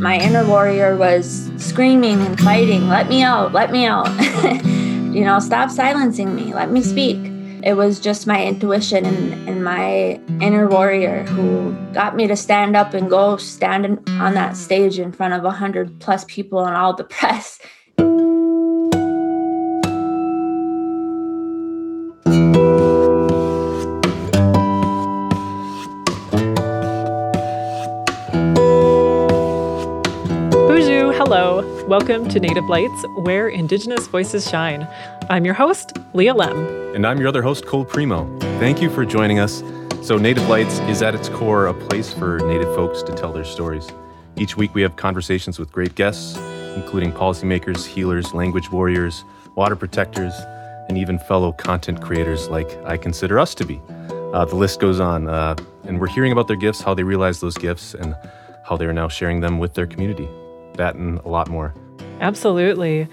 my inner warrior was screaming and fighting, let me out, let me out. you know, stop silencing me, let me speak. It was just my intuition and, and my inner warrior who got me to stand up and go stand on that stage in front of 100 plus people and all the press Welcome to Native Lights, where Indigenous voices shine. I'm your host, Leah Lemm. And I'm your other host, Cole Premo. Thank you for joining us. So, Native Lights is at its core a place for Native folks to tell their stories. Each week, we have conversations with great guests, including policymakers, healers, language warriors, water protectors, and even fellow content creators like I consider us to be. Uh, the list goes on. Uh, and we're hearing about their gifts, how they realize those gifts, and how they are now sharing them with their community that and a lot more. Absolutely.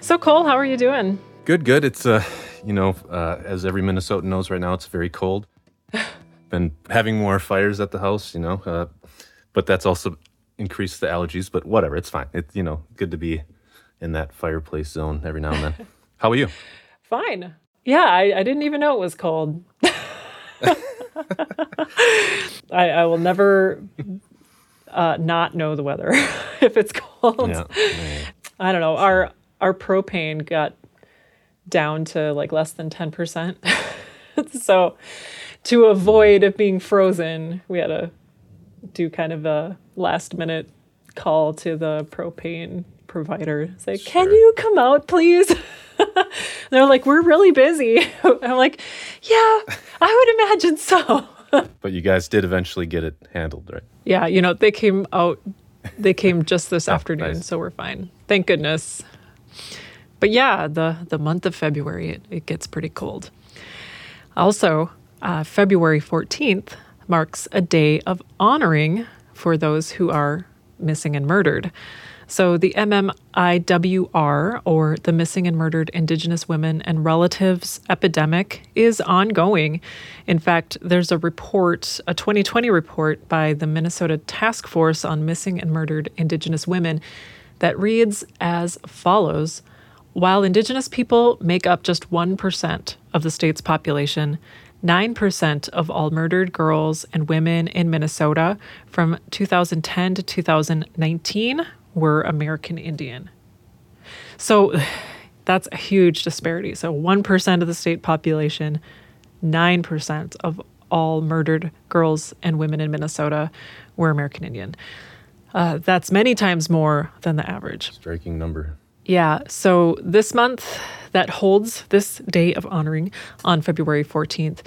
So, Cole, how are you doing? Good, good. It's, uh, you know, uh, as every Minnesotan knows right now, it's very cold. Been having more fires at the house, you know, uh, but that's also increased the allergies, but whatever, it's fine. It's, you know, good to be in that fireplace zone every now and then. How are you? Fine. Yeah, I, I didn't even know it was cold. I, I will never uh, not know the weather if it's cold. Yeah. I don't know. Our our propane got down to like less than ten percent. so to avoid it being frozen, we had to do kind of a last minute call to the propane provider. Say, sure. can you come out, please? They're like, we're really busy. I'm like, yeah, I would imagine so. But you guys did eventually get it handled, right? Yeah, you know, they came out, they came just this oh, afternoon, nice. so we're fine. Thank goodness. But yeah, the, the month of February, it, it gets pretty cold. Also, uh, February 14th marks a day of honoring for those who are missing and murdered. So, the MMIWR, or the Missing and Murdered Indigenous Women and Relatives epidemic, is ongoing. In fact, there's a report, a 2020 report by the Minnesota Task Force on Missing and Murdered Indigenous Women, that reads as follows While Indigenous people make up just 1% of the state's population, 9% of all murdered girls and women in Minnesota from 2010 to 2019 were American Indian. So that's a huge disparity. So 1% of the state population, 9% of all murdered girls and women in Minnesota were American Indian. Uh, that's many times more than the average. Striking number. Yeah. So this month that holds this day of honoring on February 14th.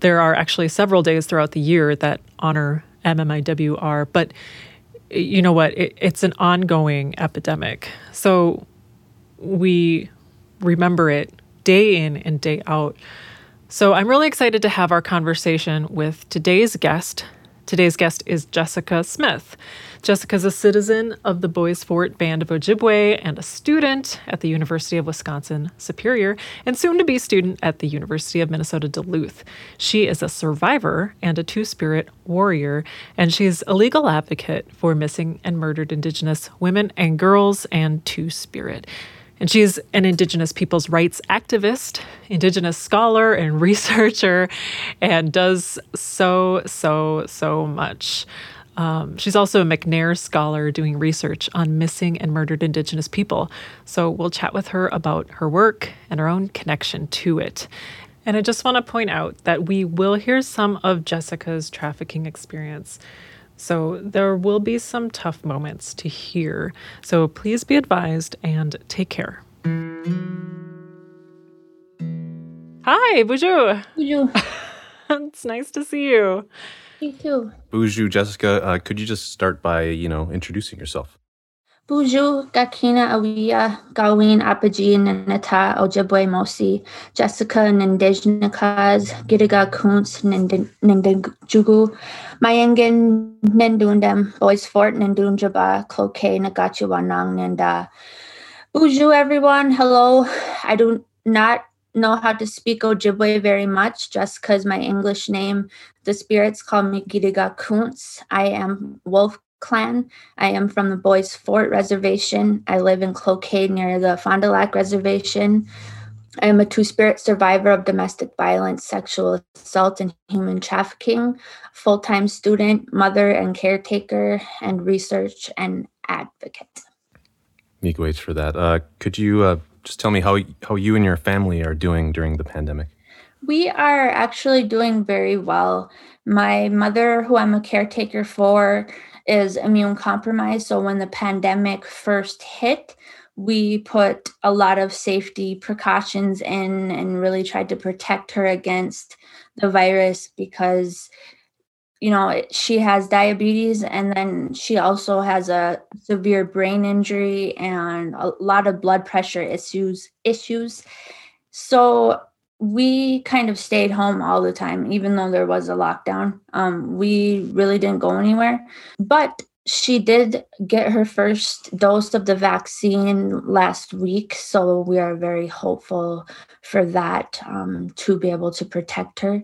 There are actually several days throughout the year that honor MMIWR, but you know what? It, it's an ongoing epidemic. So we remember it day in and day out. So I'm really excited to have our conversation with today's guest. Today's guest is Jessica Smith. Jessica's a citizen of the Bois Forte Band of Ojibwe and a student at the University of Wisconsin Superior and soon to be student at the University of Minnesota Duluth. She is a survivor and a two spirit warrior, and she's a legal advocate for missing and murdered Indigenous women and girls and two spirit. And she's an Indigenous people's rights activist, Indigenous scholar, and researcher, and does so, so, so much. Um, she's also a McNair scholar doing research on missing and murdered Indigenous people. So we'll chat with her about her work and her own connection to it. And I just want to point out that we will hear some of Jessica's trafficking experience. So there will be some tough moments to hear. So please be advised and take care. Hi, bonjour. Bonjour. it's nice to see you. You too. Bonjour, Jessica. Uh, could you just start by, you know, introducing yourself? Bonjour, Gakina Awia, Gawin Apajin, Nata Ojibwe Mosi, Jessica Nindijnikas, Gidiga Kuntz, Nindajugu, Mayangan Nindundem, Bois Forte, Nindunjaba, Cloquet, Nagachuanang, Ninda. Bonjour, everyone. Hello. I do not know how to speak Ojibwe very much just because my English name, the spirits call me Gidiga Kuntz. I am Wolf clan. I am from the Bois Forte Reservation. I live in Cloquet near the Fond du Lac Reservation. I am a two spirit survivor of domestic violence, sexual assault, and human trafficking, full time student, mother and caretaker, and research and advocate. Miigwech for that. Uh, could you uh, just tell me how, how you and your family are doing during the pandemic? We are actually doing very well. My mother, who I'm a caretaker for, is immune compromised. So when the pandemic first hit, we put a lot of safety precautions in and really tried to protect her against the virus because you know she has diabetes and then she also has a severe brain injury and a lot of blood pressure issues issues so we kind of stayed home all the time, even though there was a lockdown. Um, we really didn't go anywhere. But she did get her first dose of the vaccine last week. So we are very hopeful for that um, to be able to protect her.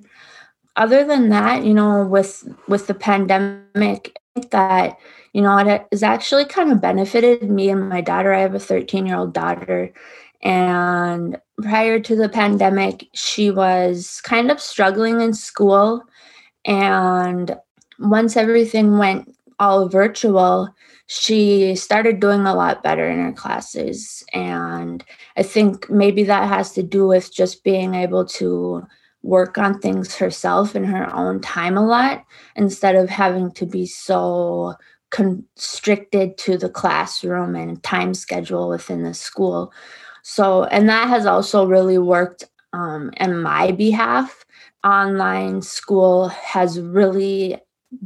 Other than that, you know, with with the pandemic, that you know it has actually kind of benefited me and my daughter. I have a 13 year old daughter, and prior to the pandemic, she was kind of struggling in school. And once everything went all virtual, she started doing a lot better in her classes. And I think maybe that has to do with just being able to work on things herself in her own time a lot instead of having to be so constricted to the classroom and time schedule within the school so, and that has also really worked um, in my behalf. Online school has really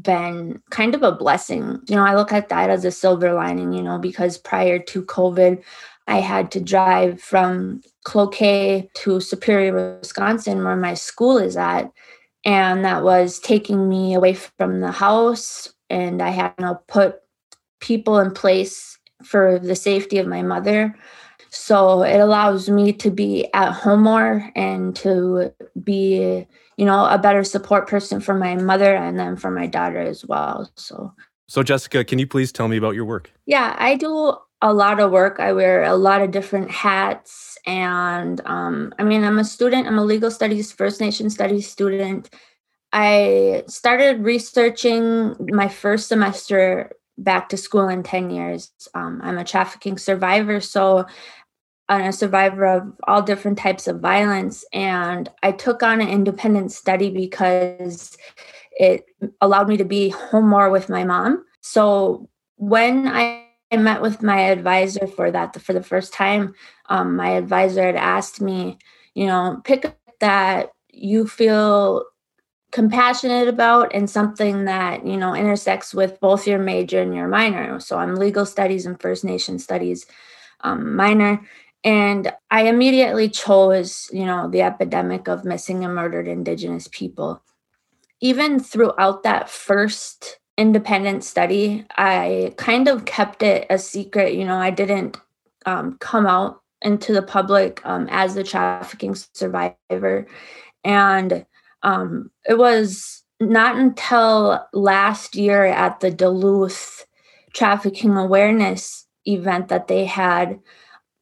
been kind of a blessing. You know, I look at that as a silver lining, you know, because prior to COVID, I had to drive from Cloquet to Superior, Wisconsin, where my school is at. And that was taking me away from the house. And I had to put people in place for the safety of my mother. So it allows me to be at home more and to be, you know, a better support person for my mother and then for my daughter as well. So So Jessica, can you please tell me about your work? Yeah, I do a lot of work. I wear a lot of different hats and um, I mean, I'm a student, I'm a legal studies, First Nation studies student. I started researching my first semester back to school in 10 years. Um, I'm a trafficking survivor. So a survivor of all different types of violence. And I took on an independent study because it allowed me to be home more with my mom. So when I met with my advisor for that for the first time, um, my advisor had asked me, you know, pick that you feel compassionate about and something that you know intersects with both your major and your minor so i'm legal studies and first nation studies um, minor and I immediately chose, you know, the epidemic of missing and murdered Indigenous people. Even throughout that first independent study, I kind of kept it a secret. You know, I didn't um, come out into the public um, as a trafficking survivor. And um, it was not until last year at the Duluth trafficking awareness event that they had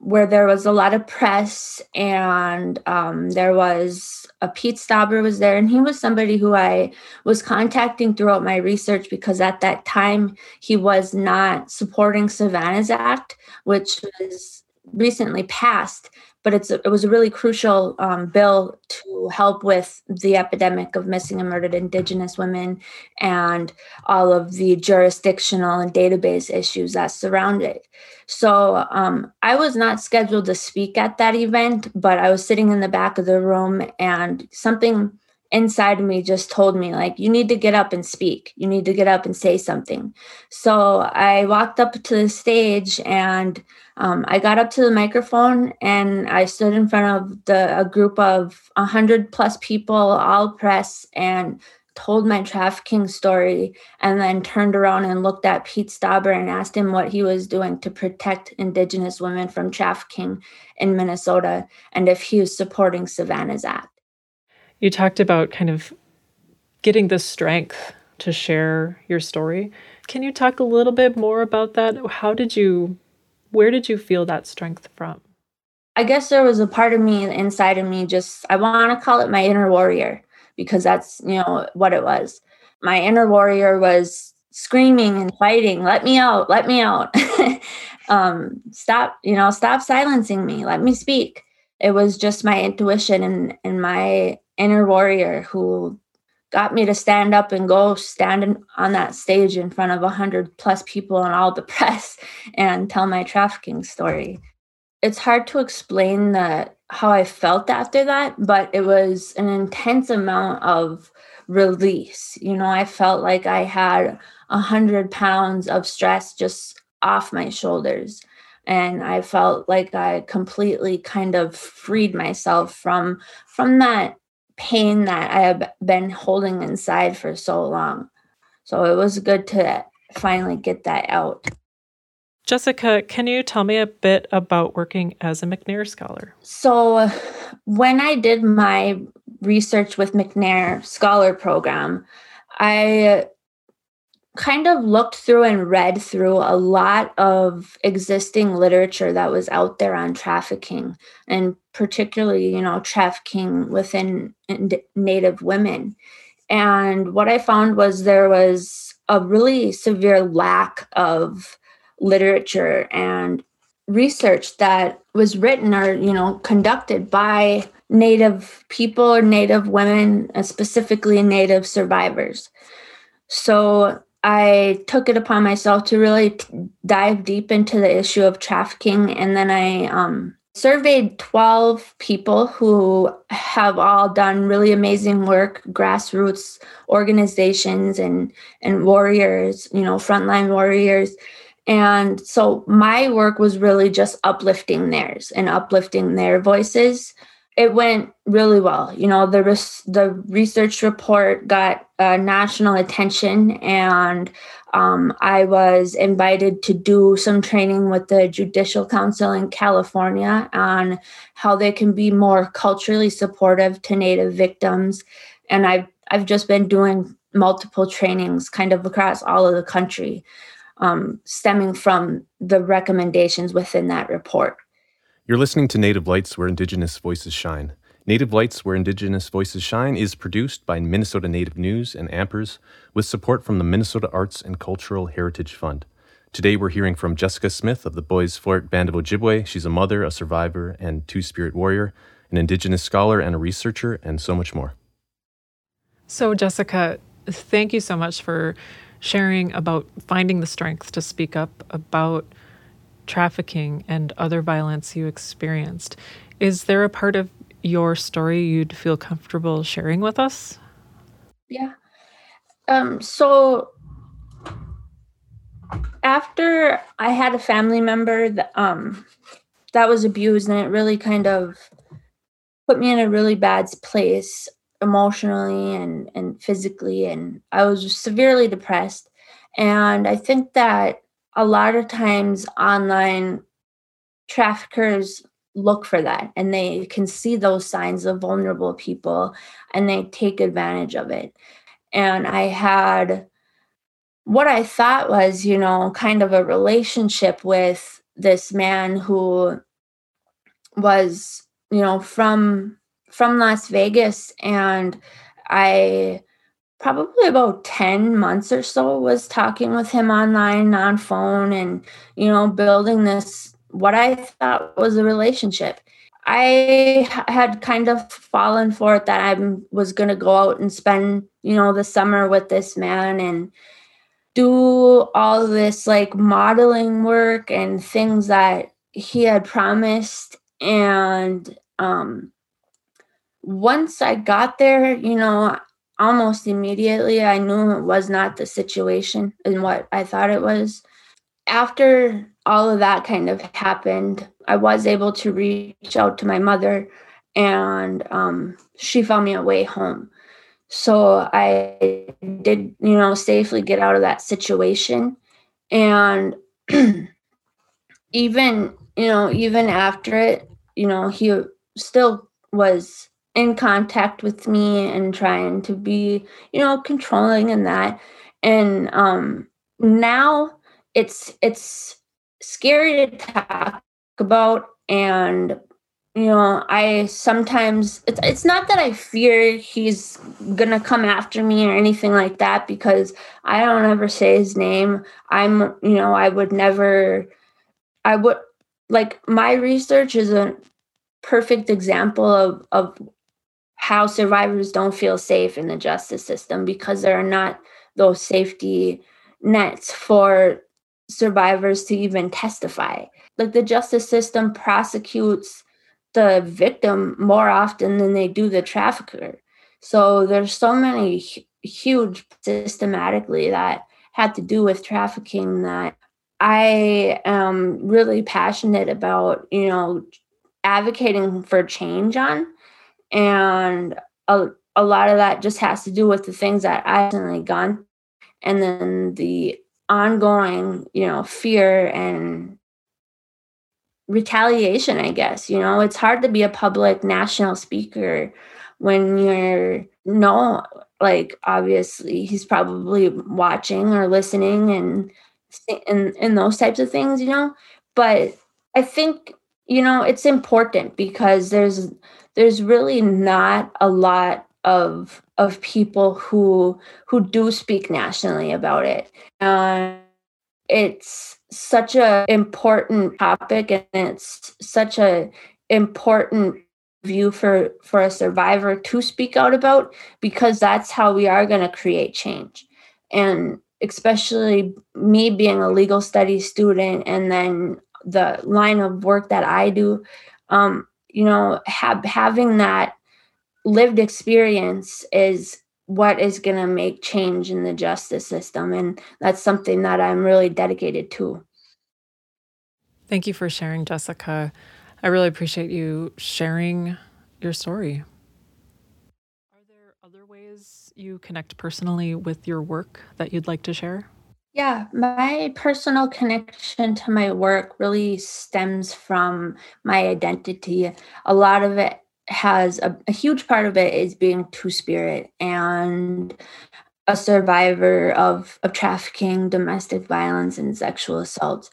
where there was a lot of press and um, there was a Pete Stauber was there and he was somebody who I was contacting throughout my research because at that time he was not supporting Savannah's Act, which was recently passed but it's it was a really crucial um, bill to help with the epidemic of missing and murdered Indigenous women and all of the jurisdictional and database issues that surround it. So um, I was not scheduled to speak at that event, but I was sitting in the back of the room and something inside me just told me like you need to get up and speak you need to get up and say something so i walked up to the stage and um, I got up to the microphone and I stood in front of the, a group of 100 plus people, all press, and told my trafficking story and then turned around and looked at Pete Stauber and asked him what he was doing to protect Indigenous women from trafficking in Minnesota and if he was supporting Savannah's Act. You talked about kind of getting the strength to share your story. Can you talk a little bit more about that? How did you, where did you feel that strength from? I guess there was a part of me inside of me, just, I want to call it my inner warrior because that's, you know, what it was. My inner warrior was screaming and fighting, let me out, let me out. um, stop, you know, stop silencing me, let me speak. It was just my intuition and, and my inner warrior who got me to stand up and go stand on that stage in front of 100 plus people and all the press and tell my trafficking story. It's hard to explain that how i felt after that but it was an intense amount of release. You know i felt like i had a hundred pounds of stress just off my shoulders. And i felt like i completely kind of freed myself from from that pain that I have been holding inside for so long. So it was good to finally get that out. Jessica, can you tell me a bit about working as a McNair Scholar? So, when I did my research with McNair Scholar Program, I kind of looked through and read through a lot of existing literature that was out there on trafficking and particularly you know trafficking within native women. And what i found was there was a really severe lack of literature and research that was written or you know conducted by native people or native women specifically native survivors. So I took it upon myself to really t- dive deep into the issue of trafficking. And then I um, surveyed 12 people who have all done really amazing work, grassroots organizations and, and warriors, you know, frontline warriors. And so my work was really just uplifting theirs and uplifting their voices it went really well. You know, the res- the research report got uh, national attention, and um, I was invited to do some training with the Judicial Council in California on how they can be more culturally supportive to Native victims. And I've I've just been doing multiple trainings, kind of across all of the country, um, stemming from the recommendations within that report. You're listening to Native Lights, where Indigenous voices shine. Native Lights, where Indigenous voices shine, is produced by Minnesota Native News and Ampers with support from the Minnesota Arts and Cultural Heritage Fund. Today, we're hearing from Jessica Smith of the Bois Forte Band of Ojibwe. She's a mother, a survivor, and two spirit warrior, an Indigenous scholar and a researcher, and so much more. So, Jessica, thank you so much for sharing about finding the strength to speak up about trafficking and other violence you experienced. Is there a part of your story you'd feel comfortable sharing with us? Yeah. Um, so after I had a family member that um that was abused and it really kind of put me in a really bad place emotionally and and physically and I was severely depressed and I think that a lot of times online traffickers look for that and they can see those signs of vulnerable people and they take advantage of it. And I had what I thought was, you know, kind of a relationship with this man who was, you know, from from Las Vegas and I probably about 10 months or so was talking with him online on phone and you know building this what i thought was a relationship. I had kind of fallen for it that i was going to go out and spend you know the summer with this man and do all this like modeling work and things that he had promised. And um once i got there you know almost immediately I knew it was not the situation and what I thought it was. After all of that kind of happened, I was able to reach out to my mother and um, she found me a way home. So I did, you know, safely get out of that situation. And even, you know, even after it, you know, he still was in contact with me and trying to be, you know, controlling in that. And um now it's it's scary to talk about and you know i sometimes it's, it's not that i fear he's gonna come after me or anything like that because i don't ever say his name i'm you know i would never i would like my research is a perfect example of of how survivors don't feel safe in the justice system because there are not those safety nets for survivors to even testify like the justice system prosecutes the victim more often than they do the trafficker. So there's so many huge systematically that had to do with trafficking that I am really passionate about, you know, advocating for change on. And a, a lot of that just has to do with the things that I've recently gone and then the ongoing, you know, fear and retaliation, I guess. You know, it's hard to be a public national speaker when you're no like obviously he's probably watching or listening and and and those types of things, you know. But I think you know it's important because there's there's really not a lot of of people who who do speak nationally about it. Uh, it's such a important topic and it's such a important view for for a survivor to speak out about because that's how we are going to create change and especially me being a legal studies student and then the line of work that i do um you know have having that lived experience is what is going to make change in the justice system. And that's something that I'm really dedicated to. Thank you for sharing, Jessica. I really appreciate you sharing your story. Are there other ways you connect personally with your work that you'd like to share? Yeah, my personal connection to my work really stems from my identity. A lot of it has a, a huge part of it is being two spirit and a survivor of, of trafficking, domestic violence, and sexual assault.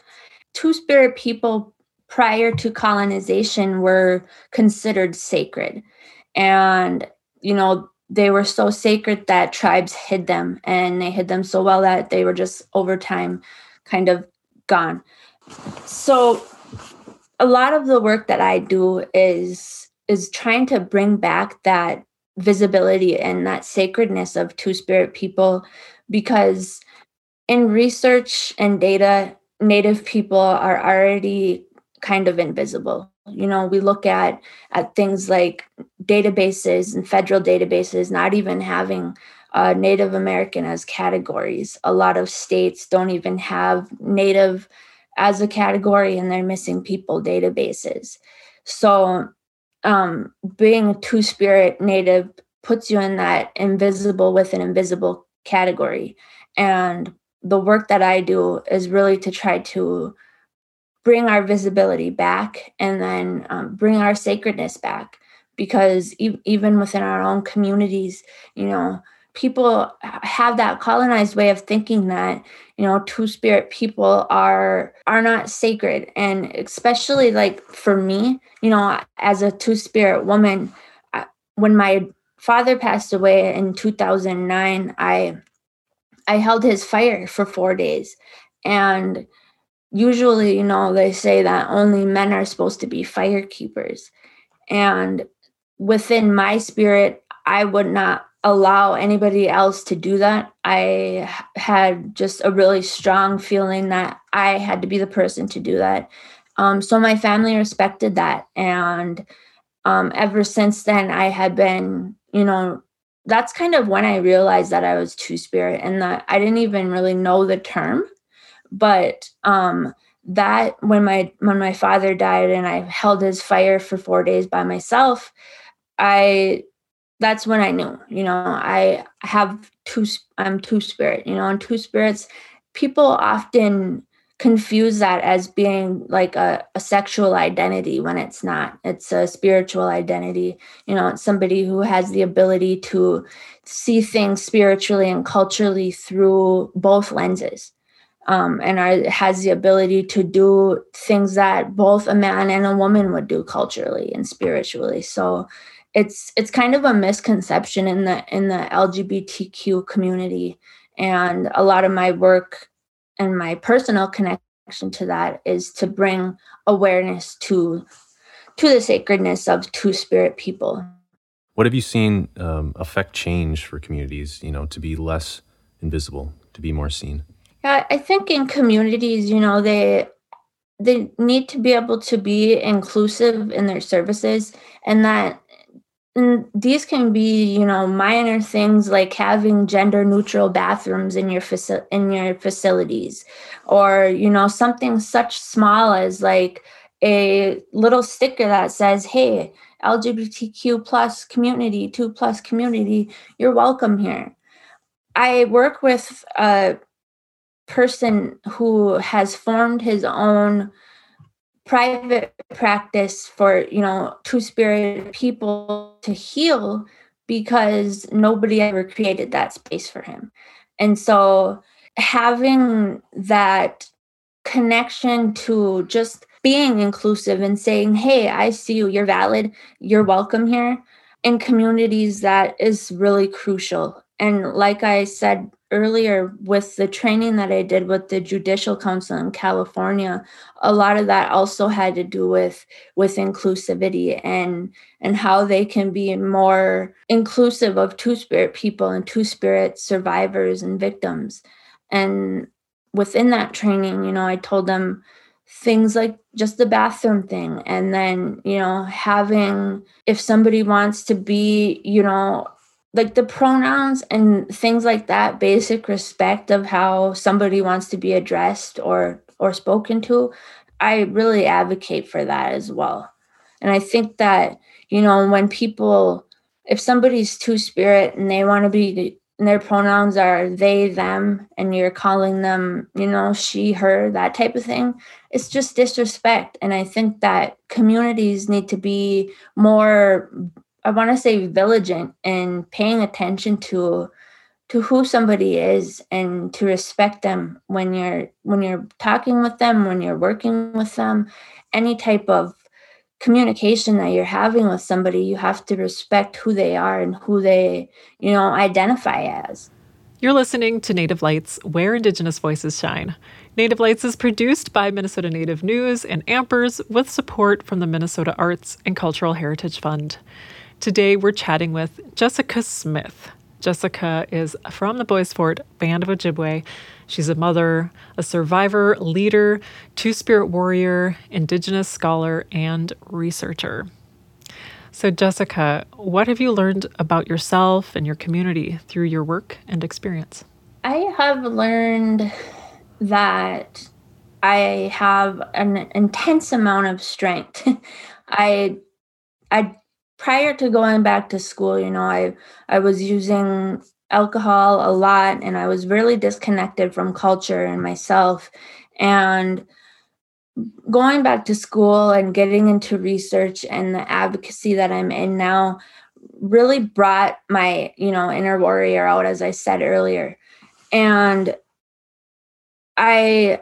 Two spirit people prior to colonization were considered sacred. And, you know, they were so sacred that tribes hid them and they hid them so well that they were just over time kind of gone. So, a lot of the work that I do is is trying to bring back that visibility and that sacredness of two spirit people because in research and data native people are already kind of invisible you know we look at at things like databases and federal databases not even having uh, native american as categories a lot of states don't even have native as a category in their missing people databases so um, being a two spirit native puts you in that invisible with an invisible category. And the work that I do is really to try to bring our visibility back and then um, bring our sacredness back. Because e- even within our own communities, you know, people have that colonized way of thinking that you know two spirit people are are not sacred. And especially like for me you know as a two spirit woman when my father passed away in 2009 i i held his fire for 4 days. And usually you know they say that only men are supposed to be fire keepers and within my spirit i would not allow anybody else to do that. I had just a really strong feeling that I had to be the person to do that. Um, so my family respected that. And um, ever since then, I had been, you know, that's kind of when I realized that I was two spirit and that I didn't even really know the term. But um, that when my when my father died and I held his fire for four days by myself, I that's when I knew, you know, I have two, I'm two spirit, you know, and two spirits, people often confuse that as being like a, a sexual identity when it's not. It's a spiritual identity. You know, it's somebody who has the ability to see things spiritually and culturally through both lenses. Um, and are, has the ability to do things that both a man and a woman would do culturally and spiritually. So it's it's kind of a misconception in the in the LGBTQ community, and a lot of my work and my personal connection to that is to bring awareness to to the sacredness of two spirit people. What have you seen um, affect change for communities? You know, to be less invisible, to be more seen. I think in communities, you know, they they need to be able to be inclusive in their services, and that and these can be you know minor things like having gender neutral bathrooms in your faci- in your facilities or you know something such small as like a little sticker that says hey lgbtq plus community 2 plus community you're welcome here. I work with a person who has formed his own private practice for you know two spirit people to heal because nobody ever created that space for him. And so having that connection to just being inclusive and saying hey i see you you're valid you're welcome here in communities that is really crucial. And like i said earlier with the training that I did with the Judicial Council in California, a lot of that also had to do with with inclusivity and and how they can be more inclusive of two spirit people and two spirit survivors and victims. And within that training, you know, I told them things like just the bathroom thing and then you know having if somebody wants to be you know like the pronouns and things like that basic respect of how somebody wants to be addressed or or spoken to i really advocate for that as well. And i think that you know when people if somebody's two spirit and they want to be and their pronouns are they them and you're calling them you know she her that type of thing it's just disrespect. And i think that communities need to be more I want to say vigilant and paying attention to to who somebody is and to respect them when you're when you're talking with them when you're working with them any type of communication that you're having with somebody you have to respect who they are and who they you know identify as you're listening to Native Lights, where Indigenous voices shine. Native Lights is produced by Minnesota Native News and Ampers with support from the Minnesota Arts and Cultural Heritage Fund. Today we're chatting with Jessica Smith. Jessica is from the Bois Forte Band of Ojibwe. She's a mother, a survivor, leader, two spirit warrior, indigenous scholar, and researcher. So, Jessica, what have you learned about yourself and your community through your work and experience? I have learned that I have an intense amount of strength. I I prior to going back to school, you know, I I was using alcohol a lot and I was really disconnected from culture and myself and going back to school and getting into research and the advocacy that I'm in now really brought my, you know, inner warrior out as I said earlier. And I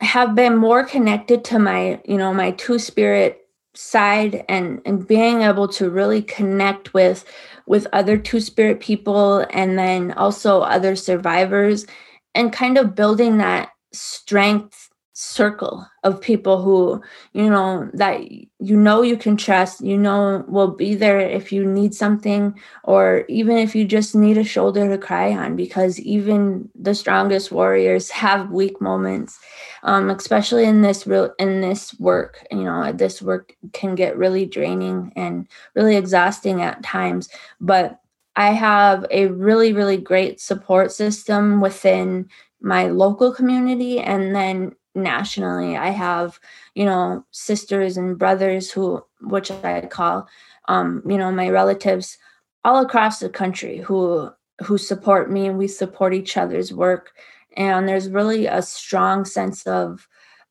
have been more connected to my, you know, my two spirit side and and being able to really connect with with other two spirit people and then also other survivors and kind of building that strength circle of people who you know that you know you can trust you know will be there if you need something or even if you just need a shoulder to cry on because even the strongest warriors have weak moments um, especially in this real in this work you know this work can get really draining and really exhausting at times but i have a really really great support system within my local community and then nationally. I have, you know, sisters and brothers who, which I call, um, you know, my relatives all across the country who who support me and we support each other's work. And there's really a strong sense of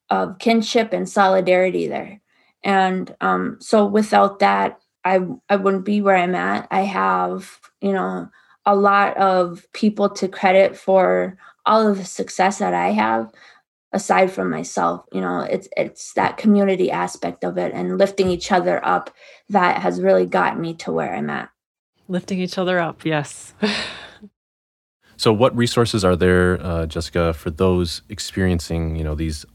of kinship and solidarity there. And um, so without that, I I wouldn't be where I'm at. I have, you know, a lot of people to credit for all of the success that I have aside from myself you know it's it's that community aspect of it and lifting each other up that has really got me to where i'm at. Lifting each other up yes. So what resources are there uh, jessica for those experiencing you know these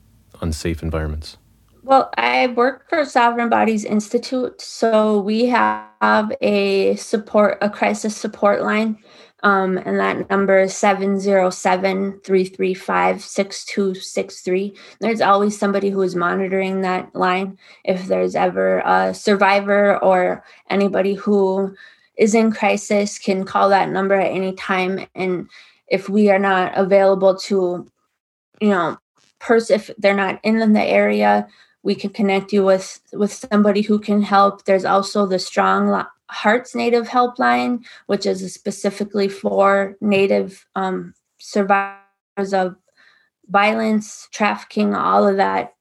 unsafe environments? Well i work for sovereign bodies institute so we have a support a crisis support line um, and that number is 707 335 6263. There's always somebody who is monitoring that line. If there's ever a survivor or anybody who is in crisis, can call that number at any time. And if we are not available to, you know, person, if they're not in the area, we can connect you with with somebody who can help. There's also the strong Hearts Native Helpline, which is specifically for Native um, survivors of violence, trafficking, all of that.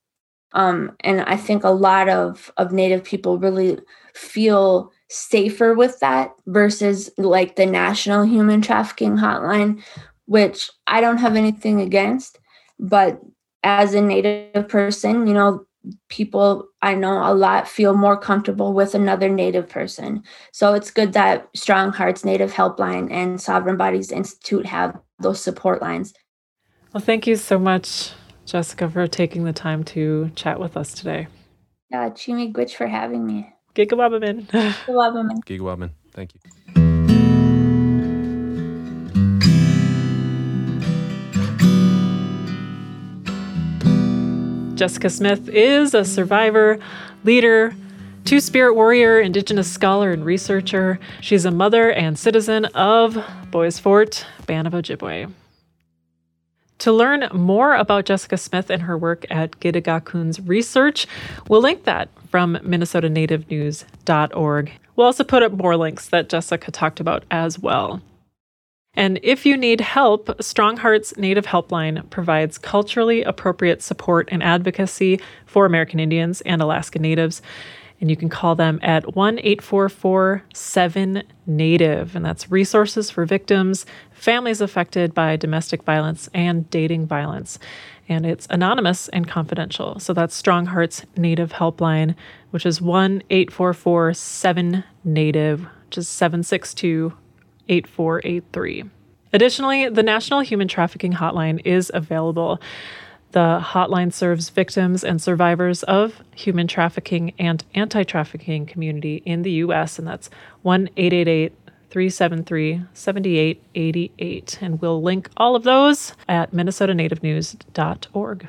Um, and I think a lot of, of Native people really feel safer with that versus like the National Human Trafficking Hotline, which I don't have anything against. But as a Native person, you know, people I know a lot feel more comfortable with another Native person. So it's good that Strong Hearts Native Helpline and Sovereign Bodies Institute have those support lines. Well, thank you so much, Jessica, for taking the time to chat with us today. Yeah, Chi miigwech for having me. Gigawabamin. Gigawabamin. Gigawabamin. Thank you. Jessica Smith is a survivor, leader, Two Spirit warrior, Indigenous scholar, and researcher. She's a mother and citizen of Bois Forte, Band of Ojibwe. To learn more about Jessica Smith and her work at Gittigakun's research, we'll link that from minnesotanativenews.org. We'll also put up more links that Jessica talked about as well. And if you need help, Strong Hearts Native Helpline provides culturally appropriate support and advocacy for American Indians and Alaska Natives. And you can call them at 1 844 7 Native. And that's resources for victims, families affected by domestic violence, and dating violence. And it's anonymous and confidential. So that's Strong Hearts Native Helpline, which is 1 844 7 Native, which is 762 8483. Additionally, the National Human Trafficking Hotline is available. The hotline serves victims and survivors of human trafficking and anti trafficking community in the U.S., and that's 1 888 373 7888. And we'll link all of those at minnesotanativenews.org.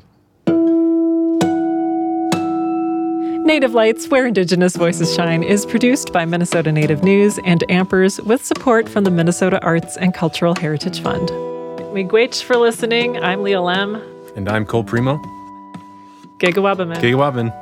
Native Lights, where Indigenous voices shine, is produced by Minnesota Native News and Ampers with support from the Minnesota Arts and Cultural Heritage Fund. Miigwech for listening. I'm Leah Lemm. And I'm Cole. Gigawabamin. Gigawabamin.